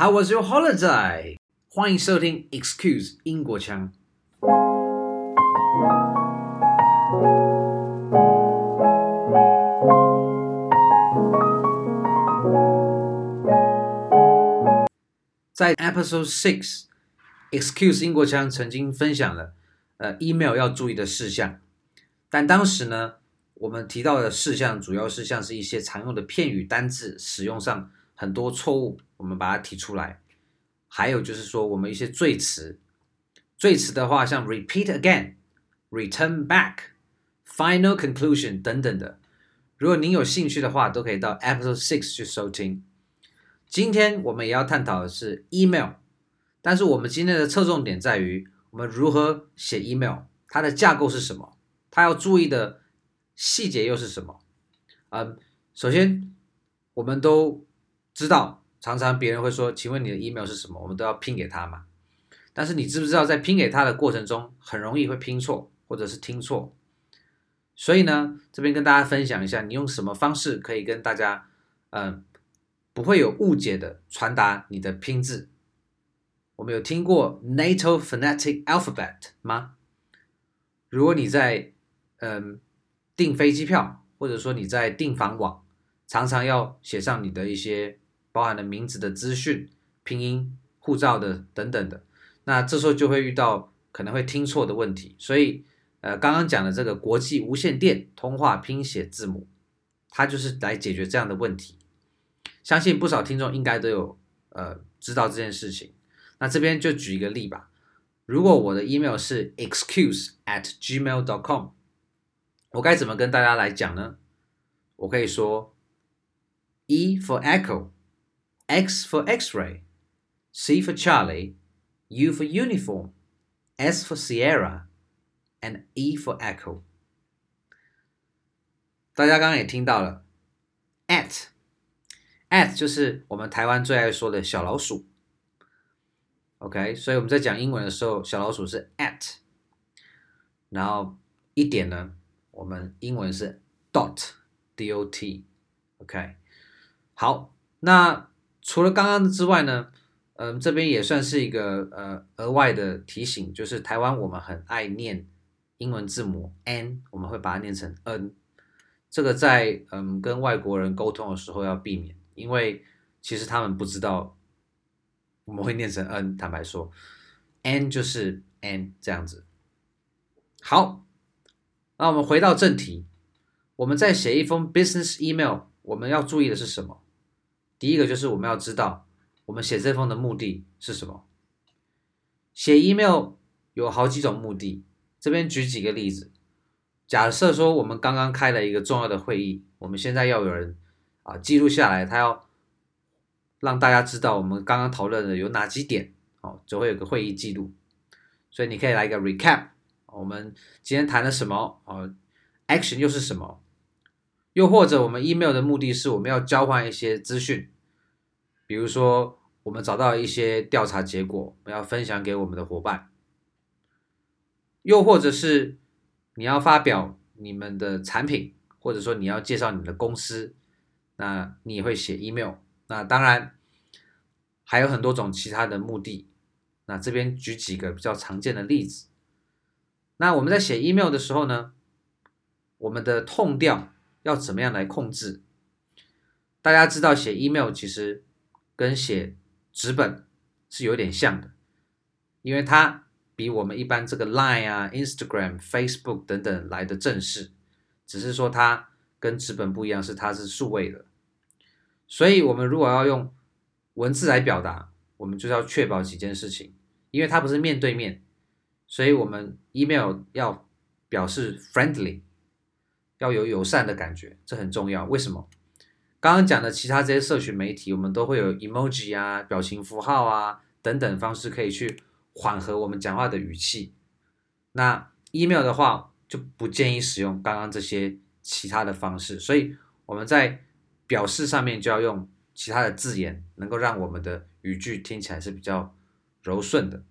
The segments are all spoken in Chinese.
How was your holiday？欢迎收听 Excuse 英国腔。在 Episode Six，Excuse 英国腔曾经分享了呃 email 要注意的事项，但当时呢，我们提到的事项主要是像是一些常用的片语、单字使用上很多错误，我们把它提出来。还有就是说，我们一些赘词，赘词的话，像 repeat again、return back、final conclusion 等等的。如果您有兴趣的话，都可以到 episode six 去收听。今天我们也要探讨的是 email，但是我们今天的侧重点在于我们如何写 email，它的架构是什么，它要注意的。细节又是什么？嗯，首先我们都知道，常常别人会说：“请问你的 email 是什么？”我们都要拼给他嘛。但是你知不知道，在拼给他的过程中，很容易会拼错，或者是听错。所以呢，这边跟大家分享一下，你用什么方式可以跟大家，嗯，不会有误解的传达你的拼字。我们有听过 NATO Phonetic Alphabet 吗？如果你在，嗯。订飞机票，或者说你在订房网，常常要写上你的一些包含了名字的资讯、拼音、护照的等等的，那这时候就会遇到可能会听错的问题。所以，呃，刚刚讲的这个国际无线电通话拼写字母，它就是来解决这样的问题。相信不少听众应该都有呃知道这件事情。那这边就举一个例吧。如果我的 email 是 excuse at gmail dot com。我该怎么跟大家来讲呢？我可以说：E for echo Echo，X for X-ray，C for Charlie，U for Uniform，S for Sierra，and E for Echo。大家刚刚也听到了，at，at 就是我们台湾最爱说的小老鼠。OK，所以我们在讲英文的时候，小老鼠是 at，然后一点呢？我们英文是 dot，D-O-T，OK，好，那 除了刚刚之外呢，嗯、这边也算是一个呃额外的提醒，就是台湾我们很爱念英文字母 N，我们会把它念成 N，这个在嗯、跟外国人沟通的时候要避免，因为其实他们不知道我们会念成 N，坦白说，N 就是 N 这样子，好。那我们回到正题，我们在写一封 business email，我们要注意的是什么？第一个就是我们要知道，我们写这封的目的是什么。写 email 有好几种目的，这边举几个例子。假设说我们刚刚开了一个重要的会议，我们现在要有人啊记录下来，他要让大家知道我们刚刚讨论的有哪几点，哦，就会有个会议记录。所以你可以来一个 recap。我们今天谈了什么？哦，action 又是什么？又或者我们 email 的目的是我们要交换一些资讯，比如说我们找到一些调查结果，我们要分享给我们的伙伴。又或者是你要发表你们的产品，或者说你要介绍你的公司，那你也会写 email。那当然还有很多种其他的目的。那这边举几个比较常见的例子。那我们在写 email 的时候呢，我们的 tone 调要怎么样来控制？大家知道写 email 其实跟写纸本是有点像的，因为它比我们一般这个 Line 啊、Instagram、Facebook 等等来的正式，只是说它跟纸本不一样，是它是数位的。所以，我们如果要用文字来表达，我们就要确保几件事情，因为它不是面对面。所以，我们 email 要表示 friendly，要有友善的感觉，这很重要。为什么？刚刚讲的其他这些社群媒体，我们都会有 emoji 啊、表情符号啊等等方式，可以去缓和我们讲话的语气。那 email 的话，就不建议使用刚刚这些其他的方式。所以我们在表示上面就要用其他的字眼，能够让我们的语句听起来是比较柔顺的。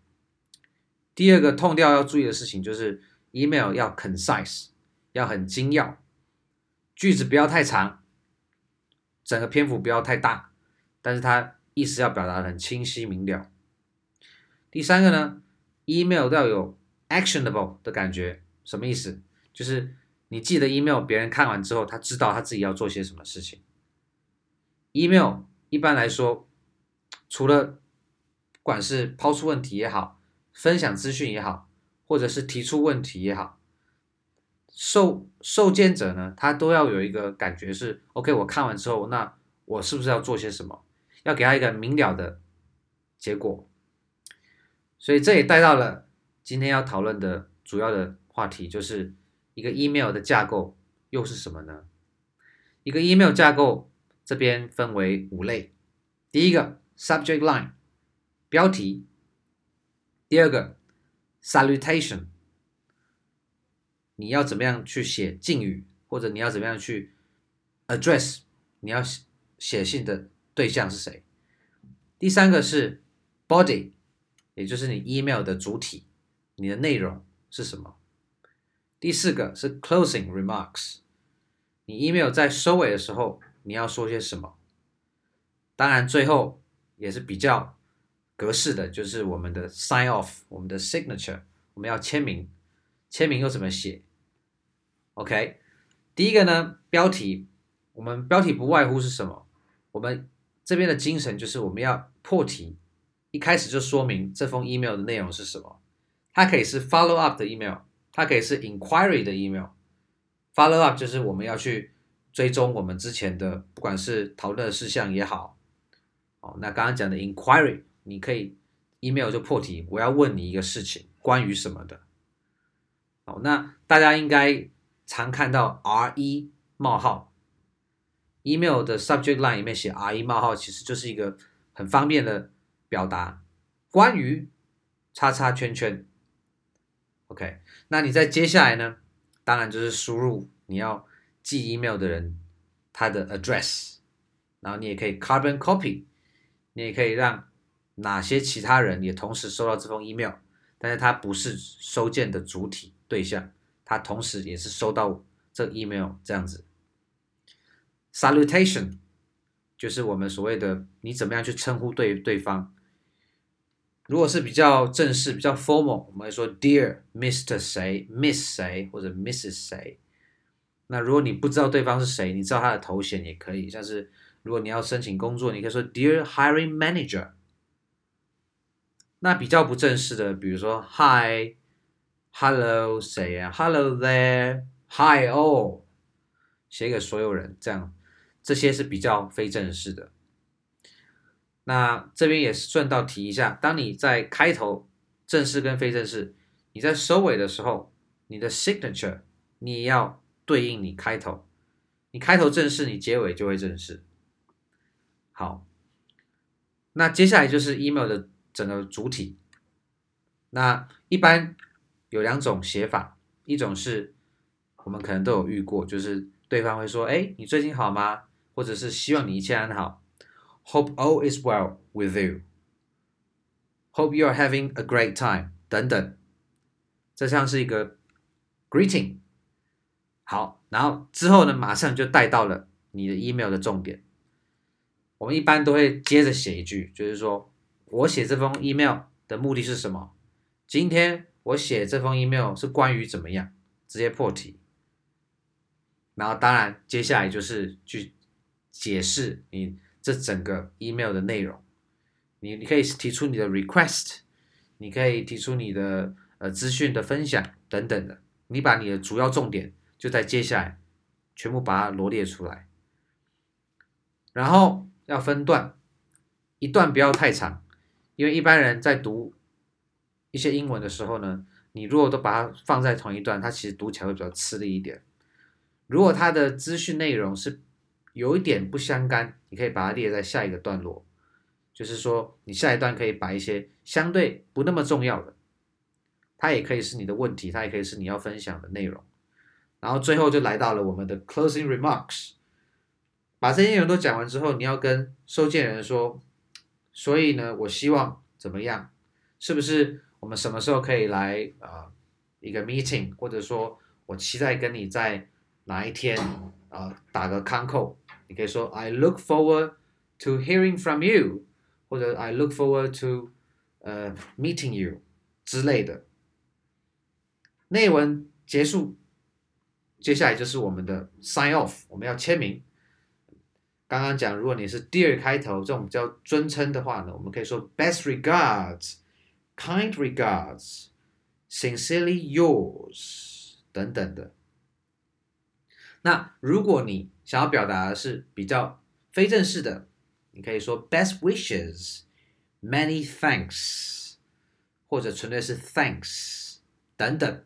第二个痛调要注意的事情就是 email 要 concise，要很精要，句子不要太长，整个篇幅不要太大，但是它意思要表达的很清晰明了。第三个呢，email 要有 actionable 的感觉，什么意思？就是你寄的 email，别人看完之后，他知道他自己要做些什么事情。email 一般来说，除了不管是抛出问题也好，分享资讯也好，或者是提出问题也好，受受件者呢，他都要有一个感觉是，OK，我看完之后，那我是不是要做些什么？要给他一个明了的结果。所以这也带到了今天要讨论的主要的话题，就是一个 email 的架构又是什么呢？一个 email 架构这边分为五类，第一个 subject line 标题，第二个 salutation 你要怎么样去写敬语，或者你要怎么样去 address 你要写信的对象是谁？第三个是 body。也就是你 email 的主体，你的内容是什么？第四个是 closing remarks，你 email 在收尾的时候你要说些什么？当然，最后也是比较格式的，就是我们的 sign off，我们的 signature，我们要签名，签名又怎么写？OK，第一个呢，标题，我们标题不外乎是什么？我们这边的精神就是我们要破题。一开始就说明这封 email 的内容是什么，它可以是 follow up 的 email，它可以是 inquiry 的 email。follow up 就是我们要去追踪我们之前的，不管是讨论的事项也好，哦，那刚刚讲的 inquiry，你可以 email 就破题，我要问你一个事情，关于什么的。好，那大家应该常看到 RE 冒号 email 的 subject line 里面写 RE 冒号，其实就是一个很方便的。表达关于叉叉圈圈，OK，那你在接下来呢？当然就是输入你要寄 email 的人他的 address，然后你也可以 carbon copy，你也可以让哪些其他人也同时收到这封 email，但是他不是收件的主体对象，他同时也是收到这 email 这样子。Salutation 就是我们所谓的你怎么样去称呼对对方。如果是比较正式、比较 formal，我们会说 Dear Mr. 谁、Miss 谁或者 Mrs. 谁。那如果你不知道对方是谁，你知道他的头衔也可以，像是如果你要申请工作，你可以说 Dear Hiring Manager。那比较不正式的，比如说 Hi、Hello 谁呀？Hello there、Hi all，写给所有人，这样这些是比较非正式的。那这边也是顺道提一下，当你在开头正式跟非正式，你在收尾的时候，你的 signature 你也要对应你开头，你开头正式，你结尾就会正式。好，那接下来就是 email 的整个主体。那一般有两种写法，一种是我们可能都有遇过，就是对方会说：“哎，你最近好吗？”或者是希望你一切安好。Hope all is well with you. Hope you are having a great time. 等等，这像是一个 greeting。好，然后之后呢，马上就带到了你的 email 的重点。我们一般都会接着写一句，就是说我写这封 email 的目的是什么？今天我写这封 email 是关于怎么样？直接破题。然后当然接下来就是去解释你。这整个 email 的内容，你你可以提出你的 request，你可以提出你的呃资讯的分享等等的，你把你的主要重点就在接下来全部把它罗列出来，然后要分段，一段不要太长，因为一般人在读一些英文的时候呢，你如果都把它放在同一段，它其实读起来会比较吃力一点。如果它的资讯内容是有一点不相干，你可以把它列在下一个段落，就是说你下一段可以把一些相对不那么重要的，它也可以是你的问题，它也可以是你要分享的内容，然后最后就来到了我们的 closing remarks，把这些内容都讲完之后，你要跟收件人说，所以呢，我希望怎么样？是不是我们什么时候可以来啊、一个 meeting，或者说我期待跟你在哪一天啊、打个 concall。你可以说 I look forward to hearing from you，或者 I look forward to 呃、meeting you 之类的。内文结束，接下来就是我们的 sign off，我们要签名。刚刚讲，如果你是 Dear 开头这种比较尊称的话呢，我们可以说 Best regards, kind regards, sincerely yours 等等的。那如果你想要表达的是比较非正式的，你可以说 Best wishes, many thanks，或者纯粹是 Thanks 等等，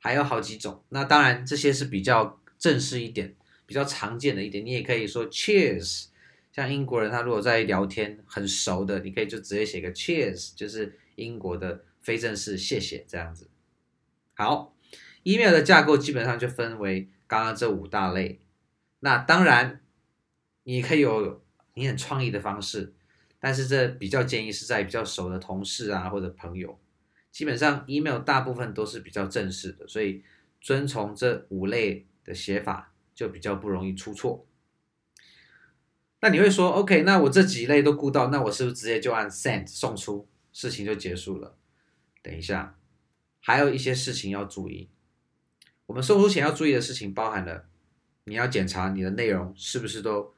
还有好几种。那当然这些是比较正式一点。比较常见的一点，你也可以说 Cheers。像英国人，他如果在聊天很熟的，你可以就直接写个 Cheers，就是英国的非正式谢谢这样子。好，email 的架构基本上就分为刚刚这五大类。那当然，你可以有你很创意的方式，但是这比较建议是在比较熟的同事啊或者朋友。基本上 email 大部分都是比较正式的，所以遵从这五类的写法。就比较不容易出错。那你会说，OK，那我这几类都顾到，那我是不是直接就按 send 送出，事情就结束了？等一下，还有一些事情要注意。我们送出前要注意的事情包含了，你要检查你的内容是不是都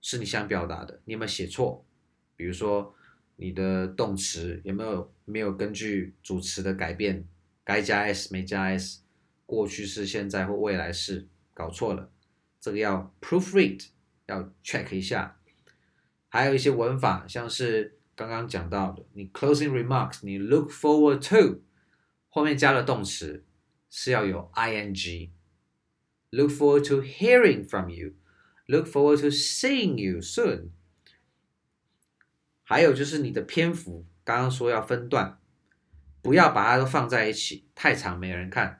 是你想表达的，你有没有写错？比如说你的动词有没有没有根据主词的改变，该加 s 没加 s，过去式、现在或未来式。搞错了，这个要 proofread，要 check 一下。还有一些文法，像是刚刚讲到的，你 closing remarks，你 look forward to 后面加了动词是要有 ing。Look forward to hearing from you. Look forward to seeing you soon. 还有就是你的篇幅，刚刚说要分段，不要把它都放在一起，太长没人看；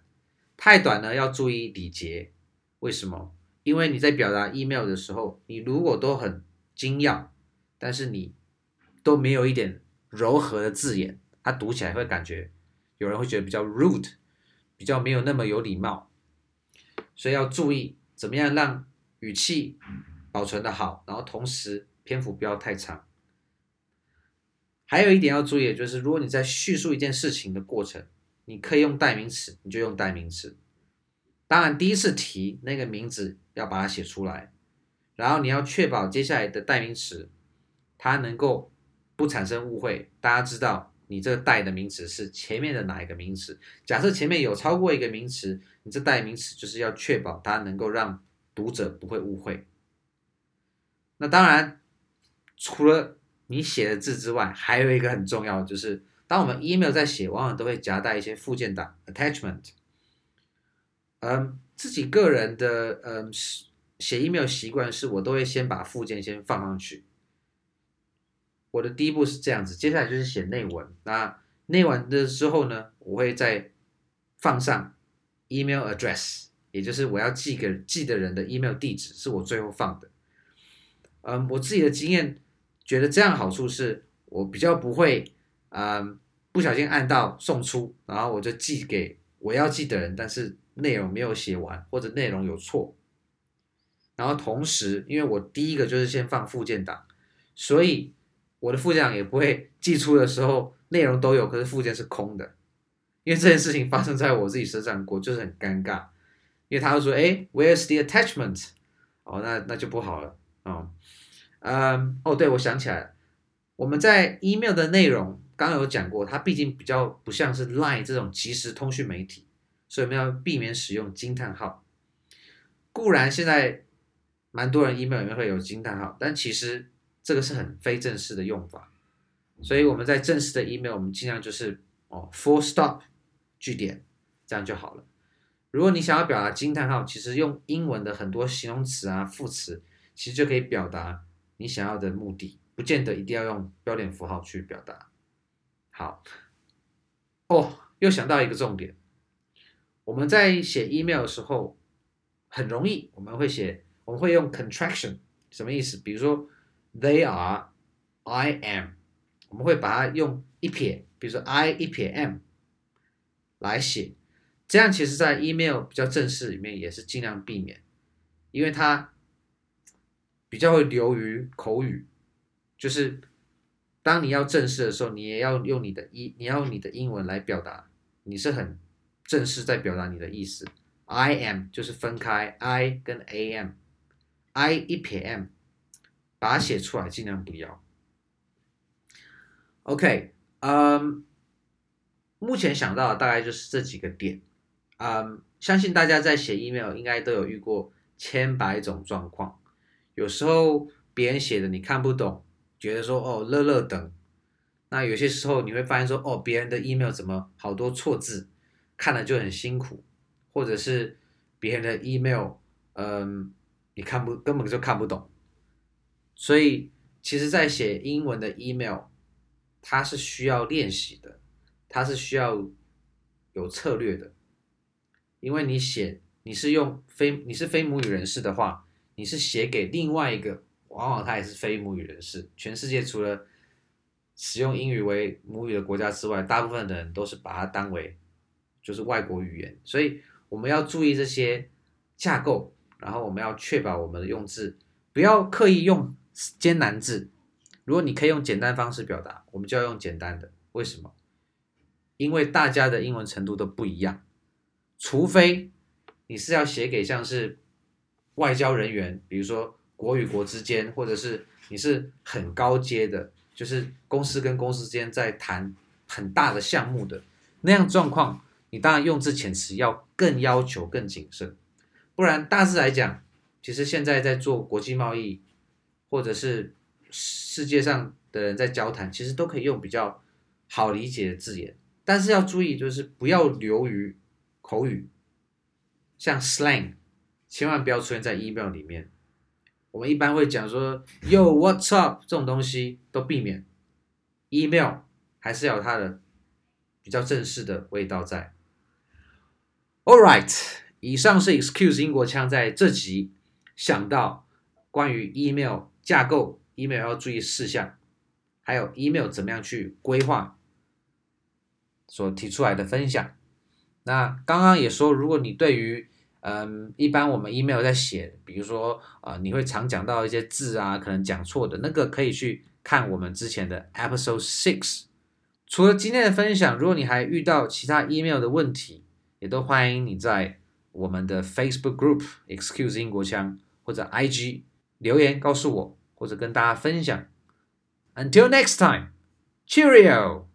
太短呢，要注意礼节。为什么？因为你在表达 email 的时候，你如果都很精要，但是你都没有一点柔和的字眼，它读起来会感觉有人会觉得比较 rude，比较没有那么有礼貌。所以要注意怎么样让语气保存的好，然后同时篇幅不要太长。还有一点要注意就是，如果你在叙述一件事情的过程，你可以用代名词，你就用代名词。当然，第一次提那个名字要把它写出来，然后你要确保接下来的代名词它能够不产生误会，大家知道你这个代的名词是前面的哪一个名词。假设前面有超过一个名词，你这代名词就是要确保它能够让读者不会误会。那当然，除了你写的字之外，还有一个很重要的就是，当我们 email 在写，往往都会夹带一些附件档 attachment。嗯，自己个人的嗯写 email 习惯是我都会先把附件先放上去。我的第一步是这样子，接下来就是写内文。那内文的之后呢，我会再放上 email address，也就是我要寄给寄的人的 email 地址，是我最后放的。嗯，我自己的经验觉得这样好处是我比较不会嗯不小心按到送出，然后我就寄给我要寄的人，但是。内容没有写完，或者内容有错，然后同时，因为我第一个就是先放附件档，所以我的附件也不会寄出的时候内容都有，可是附件是空的。因为这件事情发生在我自己身上过，就是很尴尬。因为他会说：“哎，Where's the attachment？” 哦，那那就不好了。哦，嗯，哦，对，我想起来了，我们在 email 的内容刚刚有讲过，它毕竟比较不像是 Line 这种即时通讯媒体。所以我们要避免使用惊叹号。固然现在蛮多人 email 里面会有惊叹号，但其实这个是很非正式的用法。所以我们在正式的 email，我们尽量就是哦，full stop 句点，这样就好了。如果你想要表达惊叹号，其实用英文的很多形容词啊、副词，其实就可以表达你想要的目的，不见得一定要用标点符号去表达。好，哦，又想到一个重点。我们在写 email 的时候，很容易我们会写，我们会用 contraction，什么意思？比如说 they are，I am，我们会把它用一撇，比如说 I 一撇 M 来写，这样其实在 email 比较正式里面也是尽量避免，因为它比较会流于口语，就是当你要正式的时候，你也要用你的英，你要用你的英文来表达，你是很正式在表达你的意思。I am 就是分开 I 跟 am，I 一撇 m，把它写出来，尽量不要。OK，嗯，目前想到的大概就是这几个点。嗯，相信大家在写 email 应该都有遇过千百种状况，有时候别人写的你看不懂。觉得说哦，乐乐等，那有些时候你会发现说哦，别人的 email 怎么好多错字，看了就很辛苦，或者是别人的 email，嗯，你看不根本就看不懂。所以其实，在写英文的 email，它是需要练习的，它是需要有策略的，因为你写你是用非你是非母语人士的话，你是写给另外一个。往往他也是非母语人士。全世界除了使用英语为母语的国家之外，大部分的人都是把它当为就是外国语言。所以我们要注意这些架构，然后我们要确保我们的用字不要刻意用艰难字。如果你可以用简单方式表达，我们就要用简单的。为什么？因为大家的英文程度都不一样，除非你是要写给像是外交人员，比如说。国与国之间，或者是你是很高阶的，就是公司跟公司之间在谈很大的项目的那样状况，你当然用字遣词要更要求更谨慎。不然大致来讲，其实现在在做国际贸易，或者是世界上的人在交谈，其实都可以用比较好理解的字眼，但是要注意，就是不要流于口语，像 slang，千万不要出现在 email 里面。我们一般会讲说 “Yo, what's up” 这种东西都避免，email 还是要它的比较正式的味道在。All right，以上是 Excuse 英国腔在这集想到关于 email 架构、email 要注意事项，还有 email 怎么样去规划所提出来的分享。那刚刚也说，如果你对于嗯，一般我们 email 在写，比如说啊、呃，你会常讲到一些字啊，可能讲错的那个，可以去看我们之前的 episode six。除了今天的分享，如果你还遇到其他 email 的问题，也都欢迎你在我们的 Facebook group Excuse 英国腔或者 IG 留言告诉我，或者跟大家分享。Until next time, Cheerio!